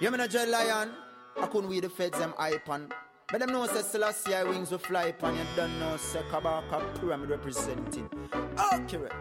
You mean a Jet Lion? I couldn't weed the feds them hype on. But them know say Selassie wings will fly upon you don't know say Kabaka pyramid representing. Accurate.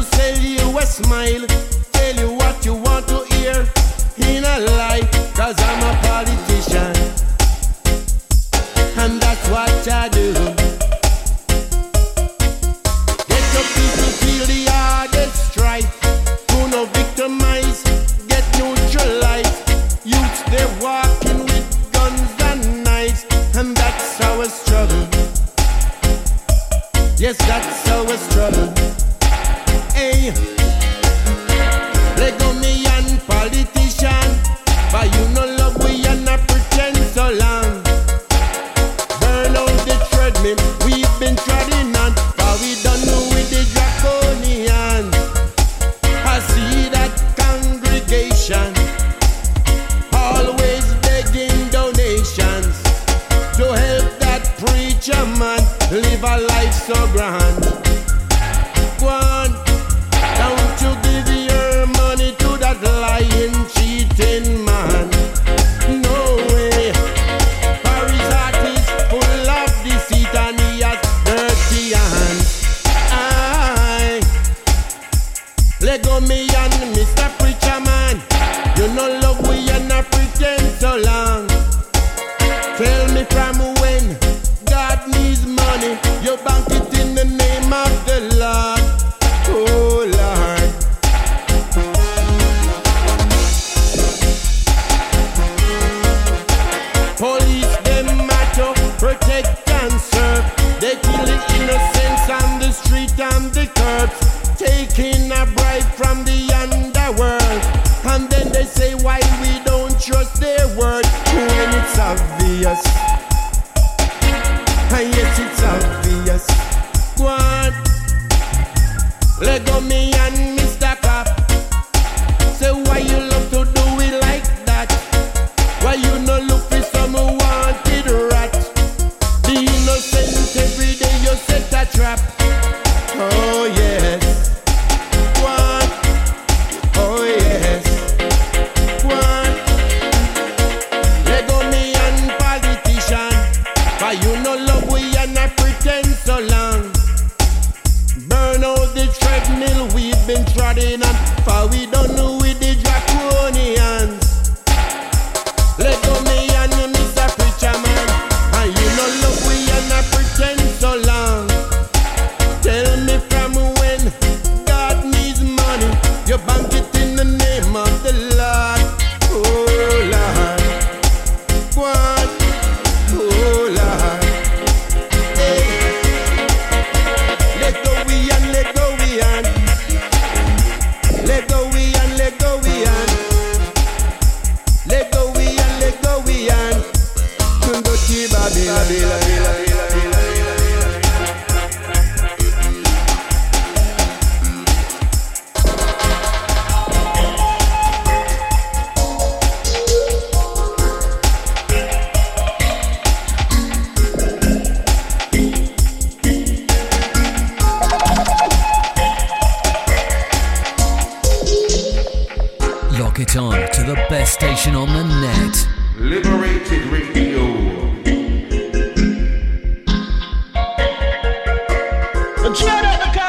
to sell you a smile, tell you what you want to hear in a lie, cause I'm a party. Control.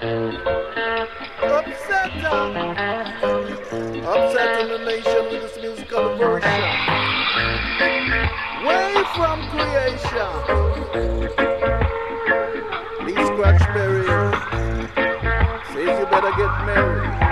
Upsetting. Uh, Upsetting the nation with this musical version. Way from creation. Lee Scratch Perry says you better get married.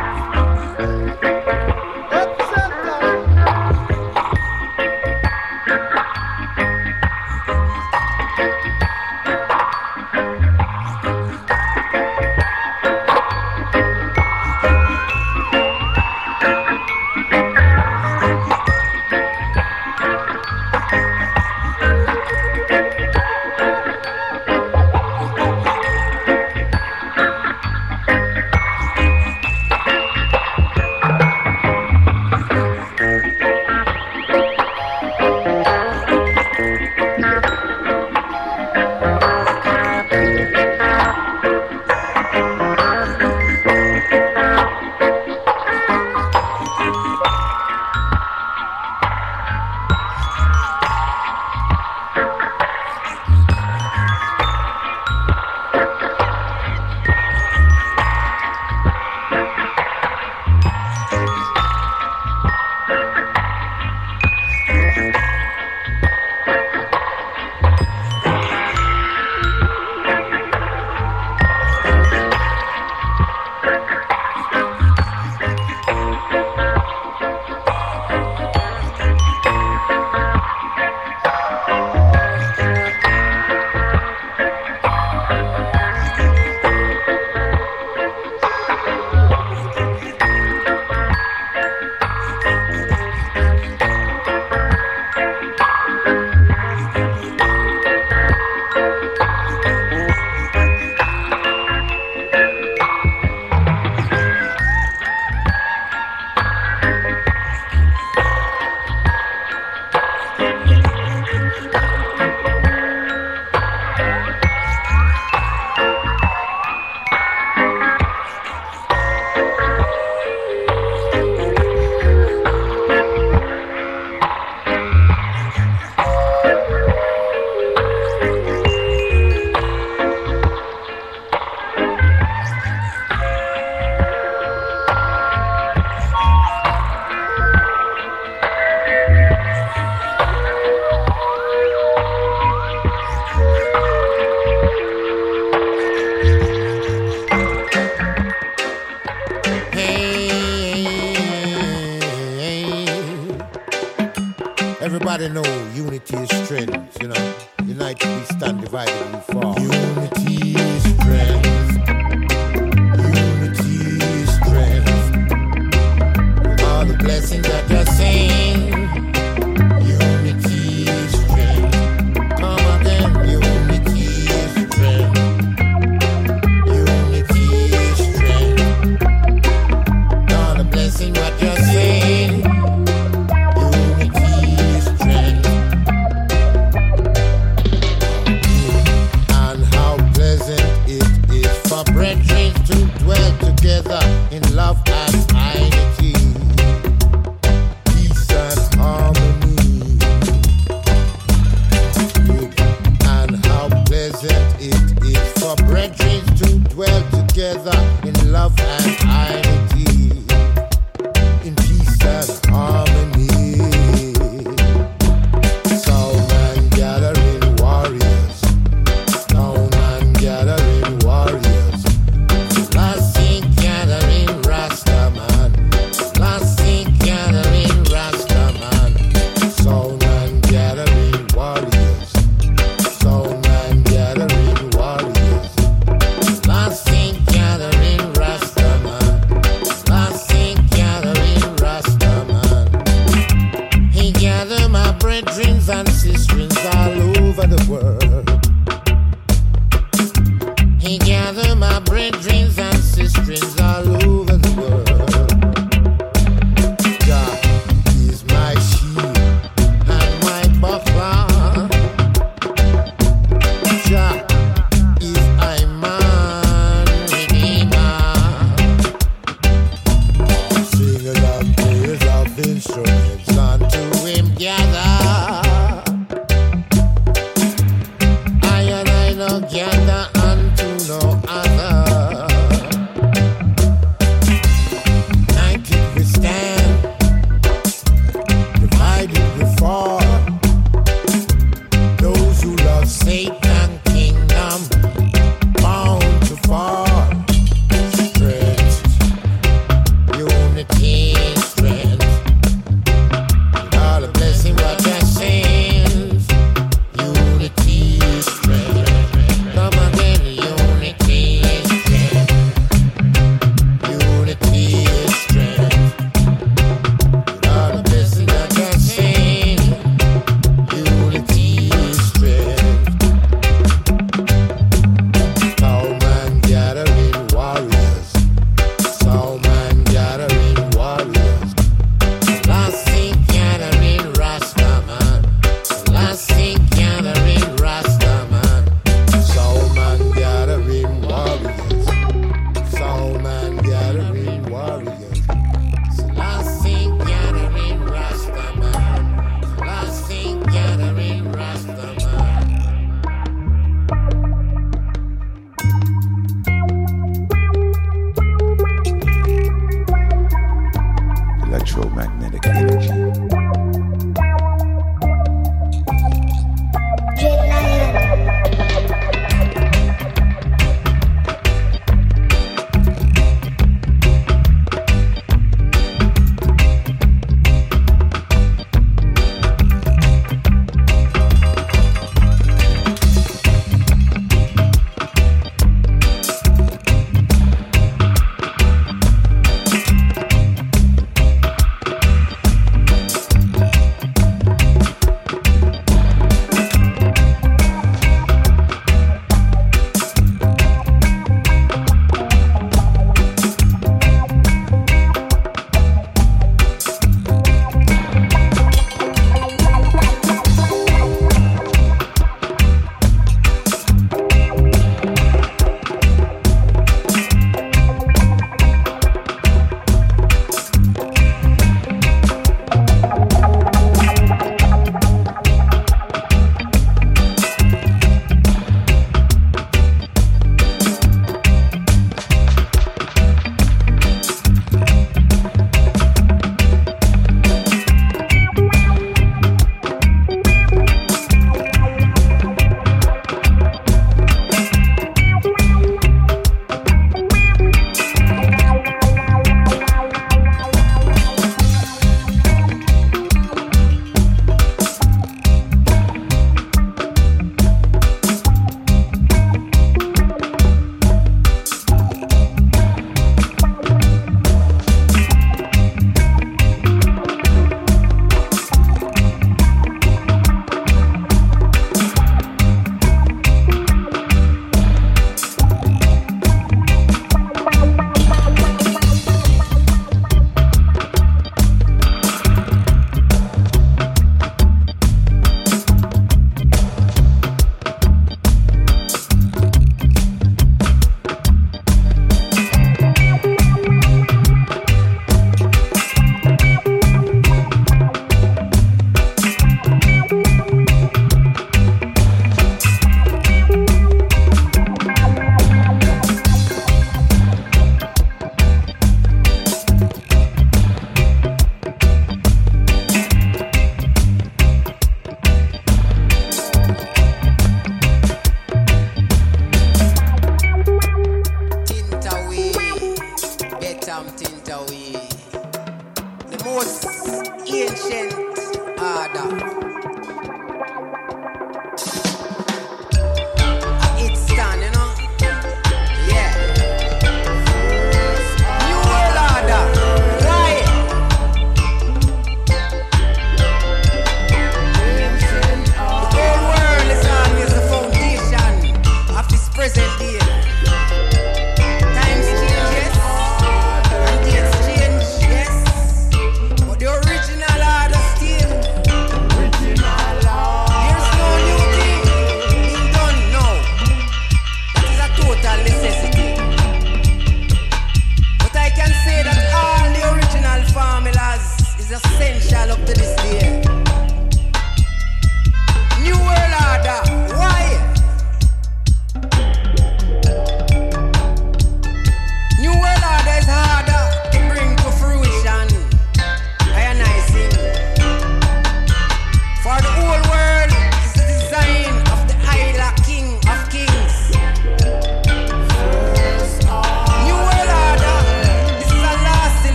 together in love.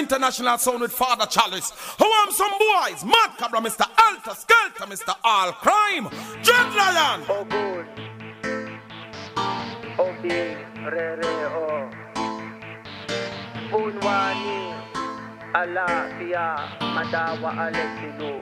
international sound with Father Chalice. Who am some boys? Mad Cabra, Mr. Alta Skelter, Mr. All Crime, Dread Lion. Oh, good. Oh. Re, re, oh. Funwani. Alafia. Madawa, Alexino.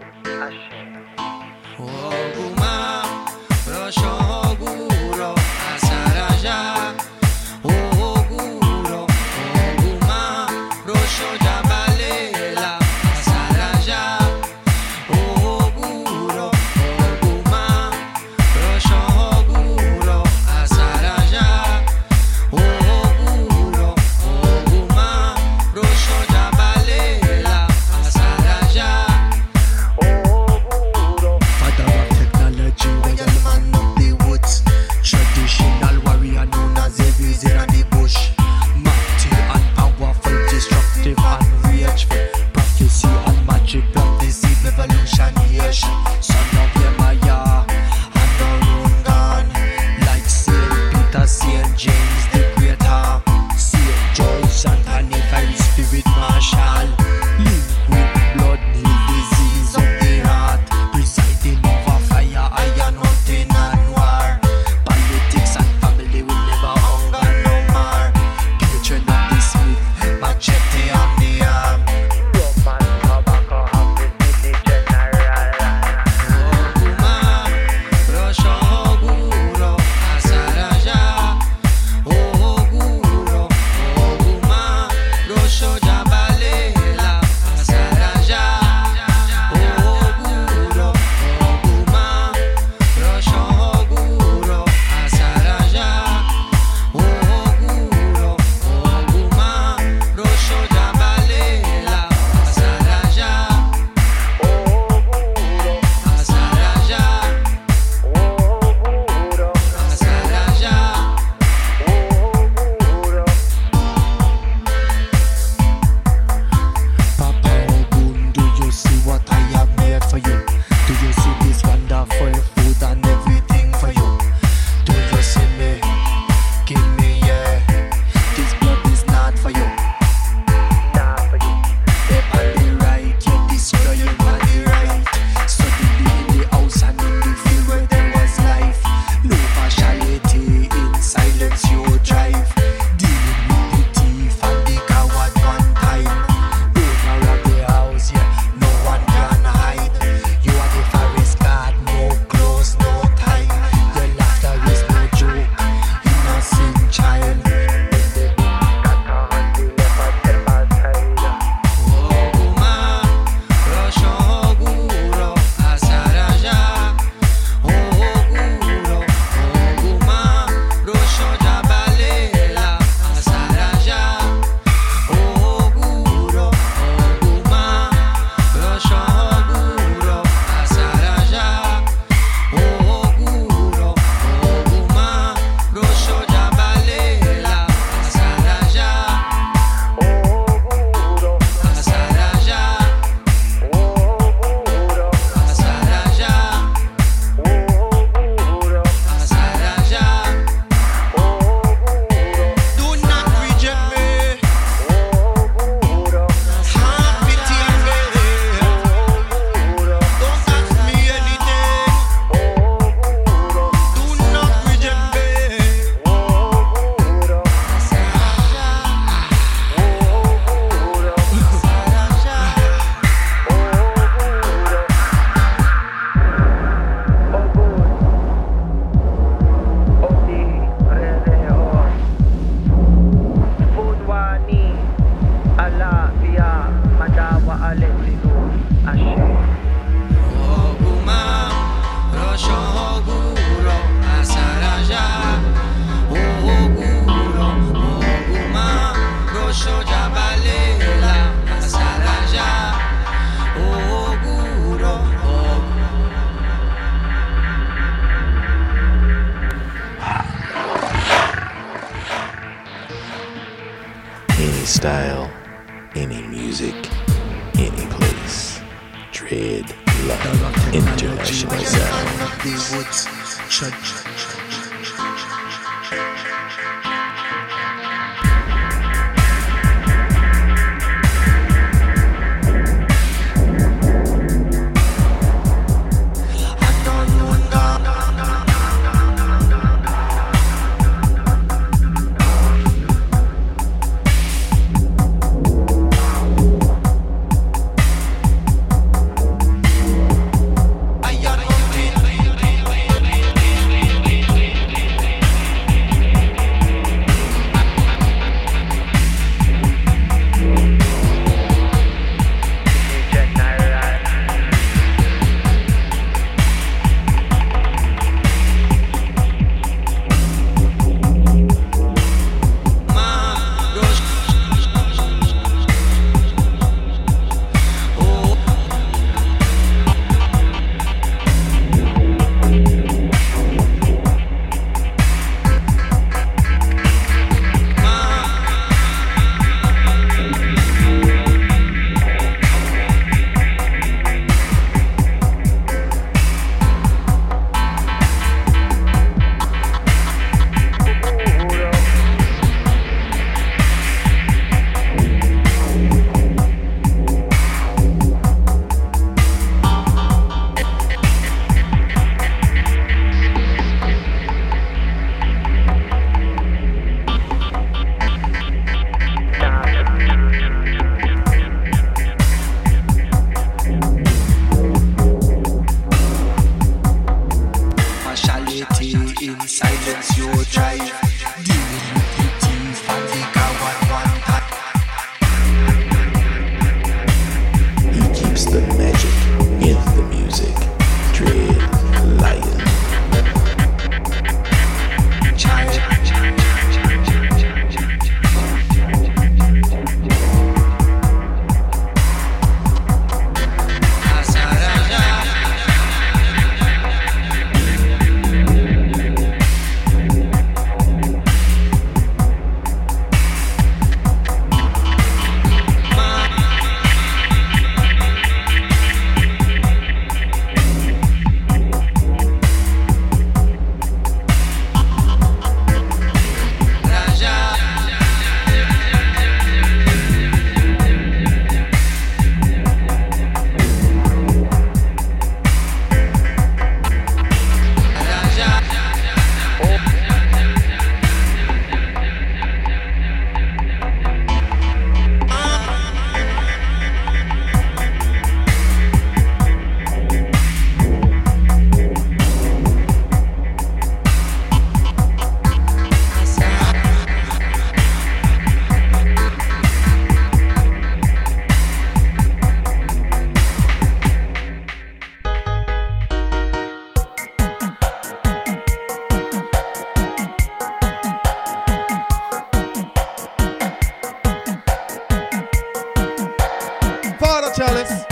Father Chalice.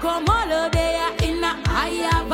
Come all day in a higher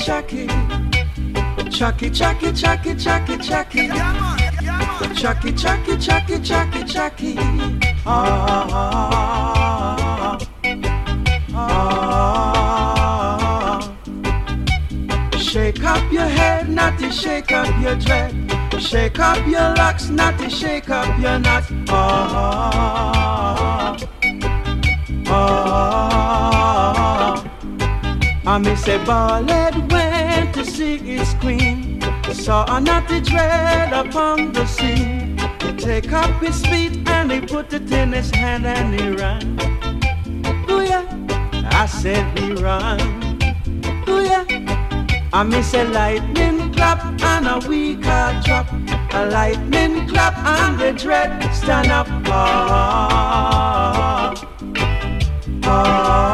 Chucky, Chucky, Chucky. Chucky, Chucky, Chucky, Chucky, Chucky. Chucky, Chucky, Chucky, Chucky. Ah, ah. Shake up your head, to shake up your dread. Shake up your locks, to shake up your knot. Ah, ah. ah. I miss a ballad his queen. Saw a naughty dread upon the scene. He take up his feet and he put it in his hand and he ran. Oh yeah, I said he ran. Oh yeah, I miss a lightning clap and a weak heart drop. A lightning clap and the dread stand up. Ah, ah.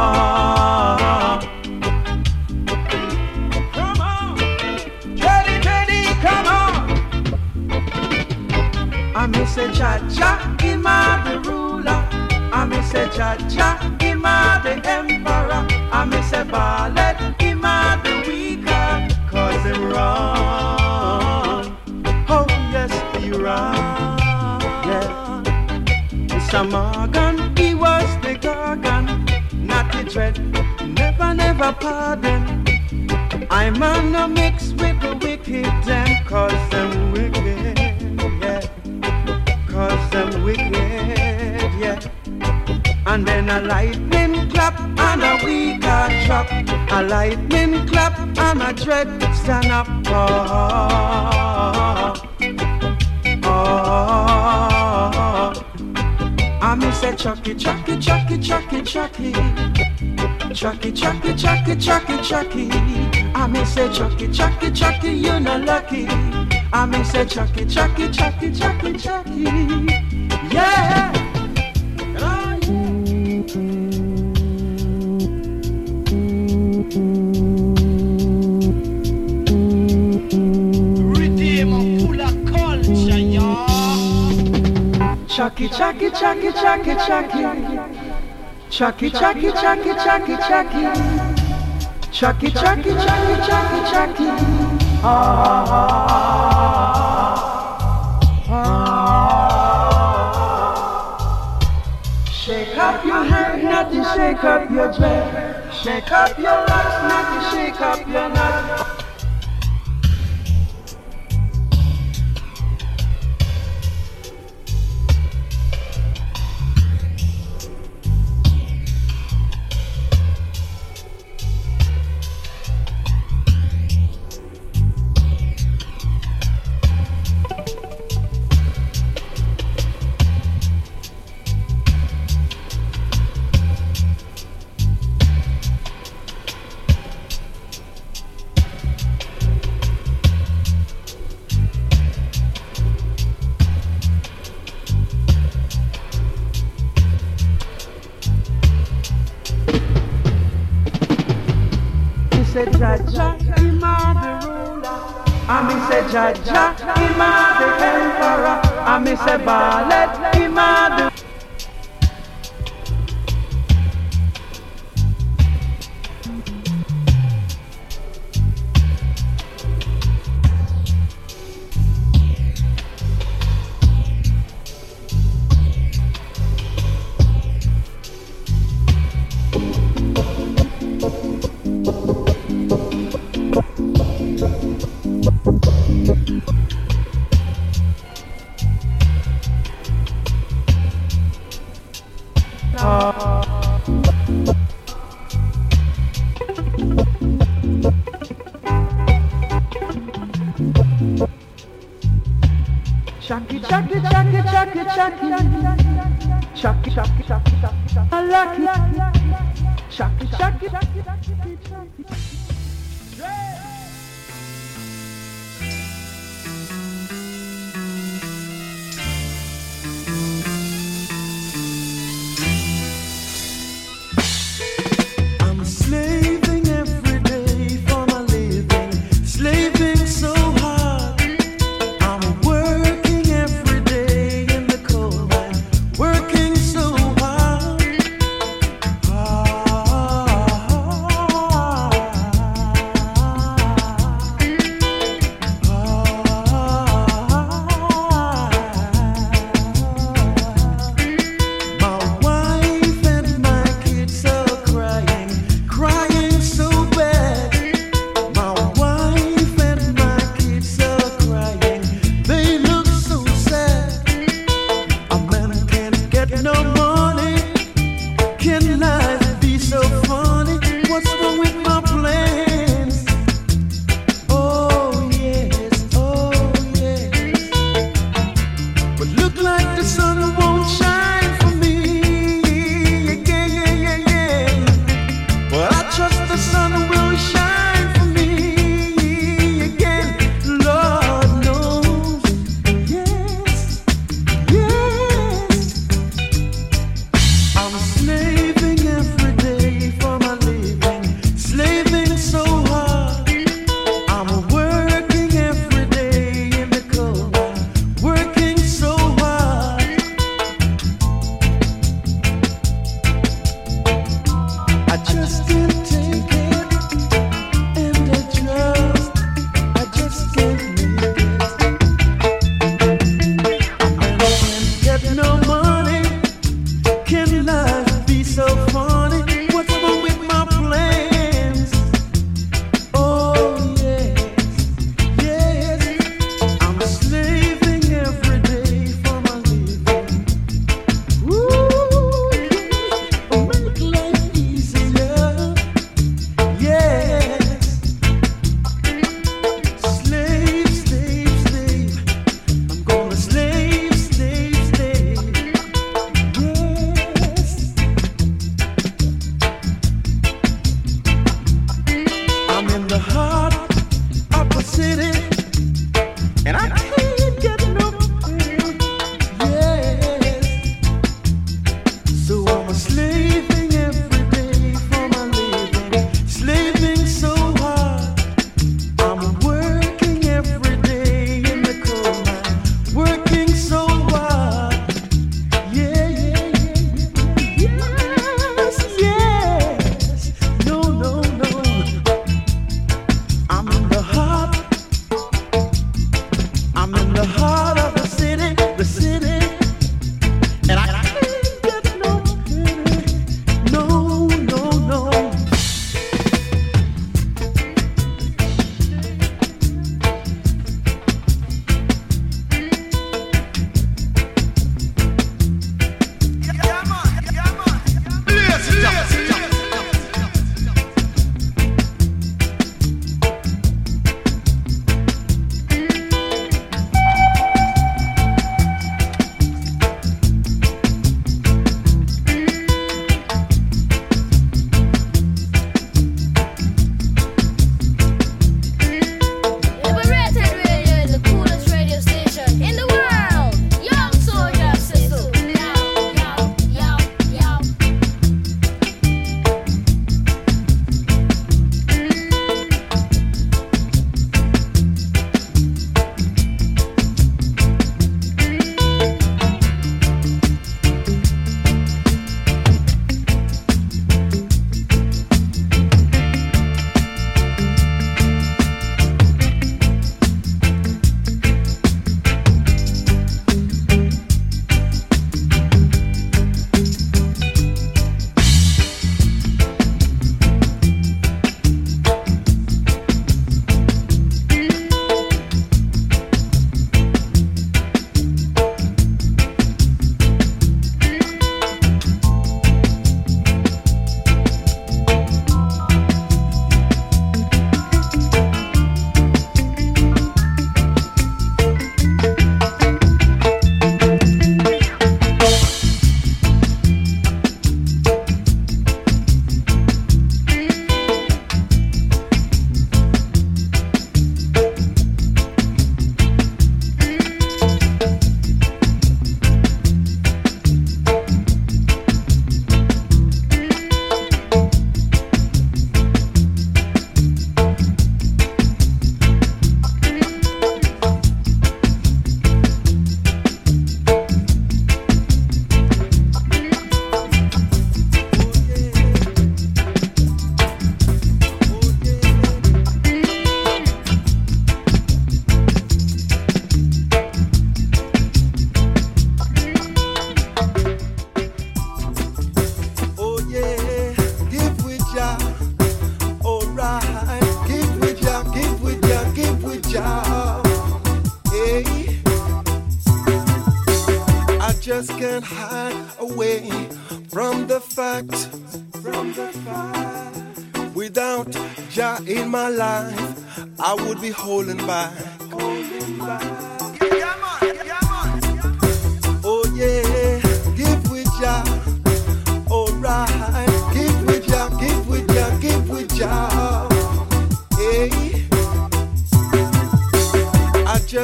Say Jah Jah, him a the ruler. I me say Jah Jah, him a the emperor. I me say Ballet, him a the weaker, cause him wrong. Oh yes, he wrong. Yeah. Mr. Morgan, he was the Gorgon, not the dread. Never, never pardon. I'm on a mix with the wicked them, cause them And a lightning clap and a weaker drop. A lightning clap and a dread stand up. Oh, oh. I me say chucky, chucky, chucky, chucky, chucky. Chucky, chucky, chucky, chucky, chucky. I me say chucky, chucky, chucky, you no lucky. I me say chucky, chucky, chucky, chucky, chucky. Yeah. Chucky, chucky, chucky, chucky, chucky. Chucky, chucky, chucky, chucky, chucky. Chucky, chucky, chucky, chucky, chucky. Shake up your head, not to shake up your dread. Shake up your locks, not to shake up your say Jah Jah, him a the ruler. I me say Jah Jah, him a the emperor. I me say Ballet, him a the Chucky, Chucky, Chucky. Chucky, Chucky, Chucky, Chucky, Chucky. I like it. Chucky, Chucky, Chucky, Chucky, Chucky.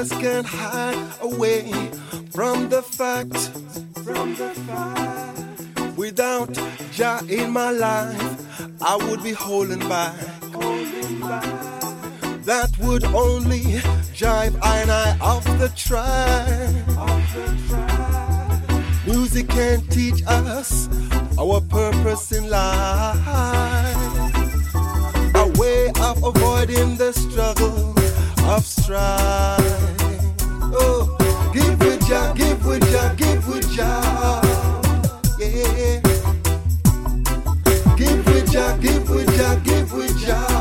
Just can't hide away from the fact, from the fact. Without Jah in my life, I would be holding back. Holding back. That would only drive I and I off the track. Off the track. Music can teach us our purpose in life. A way of avoiding the struggle of strife. Oh, give with ya, give with ya, give with ya. Yeah. Give with ya, give with ya, give with ya.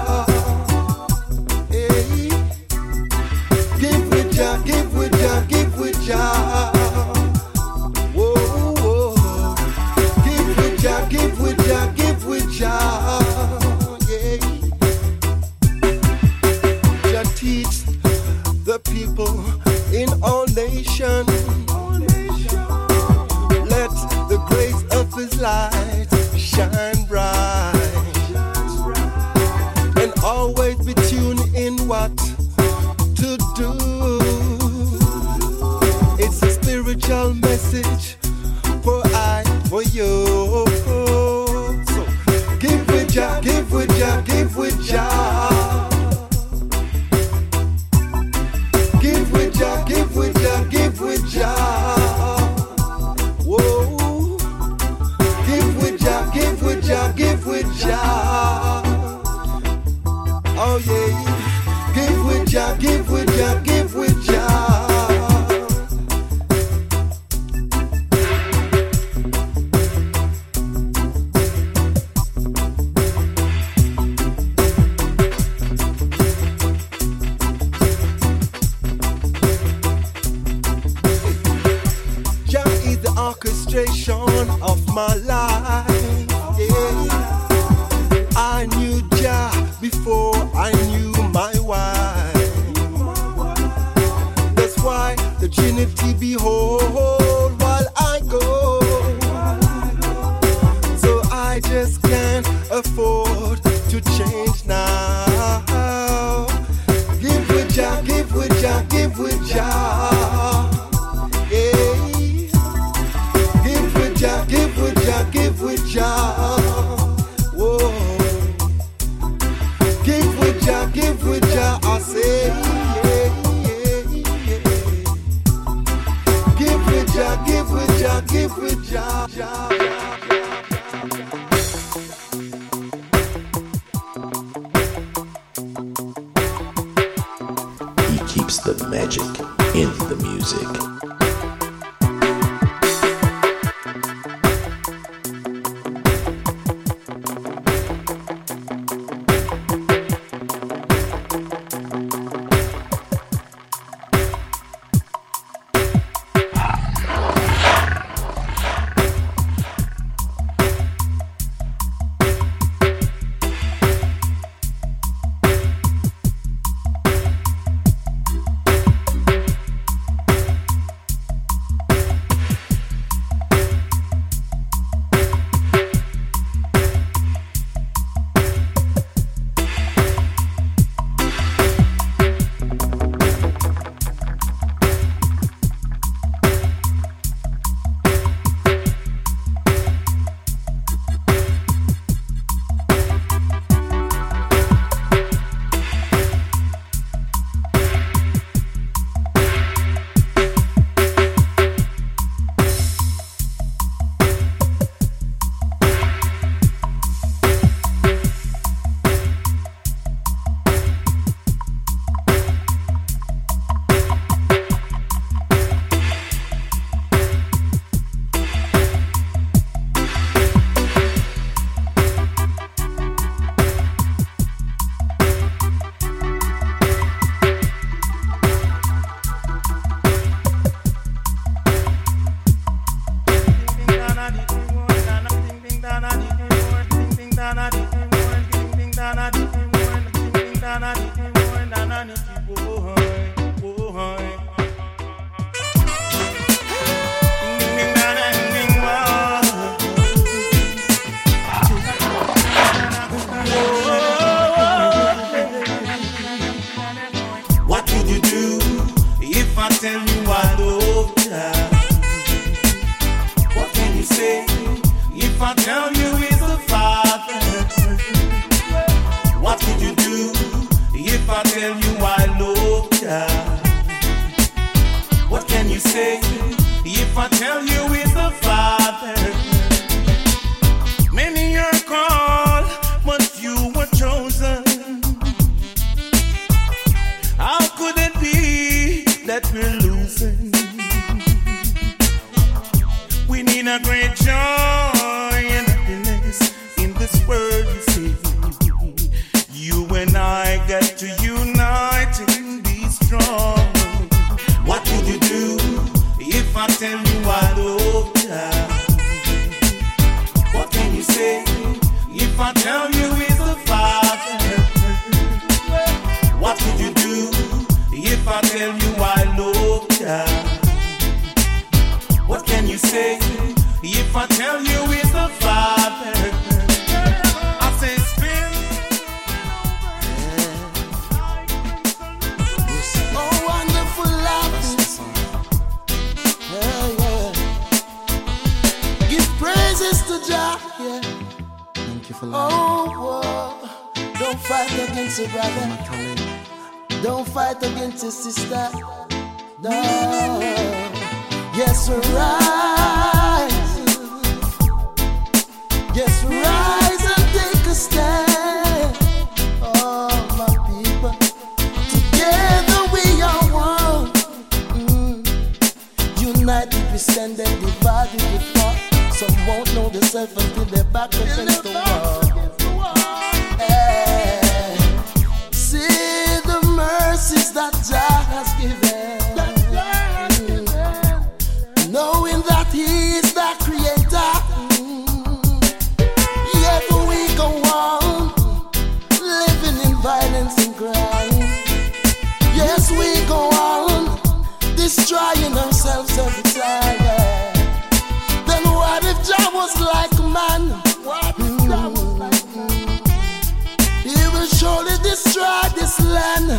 Destroy this land.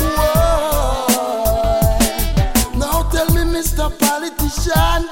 Whoa. Now tell me, Mr. Politician,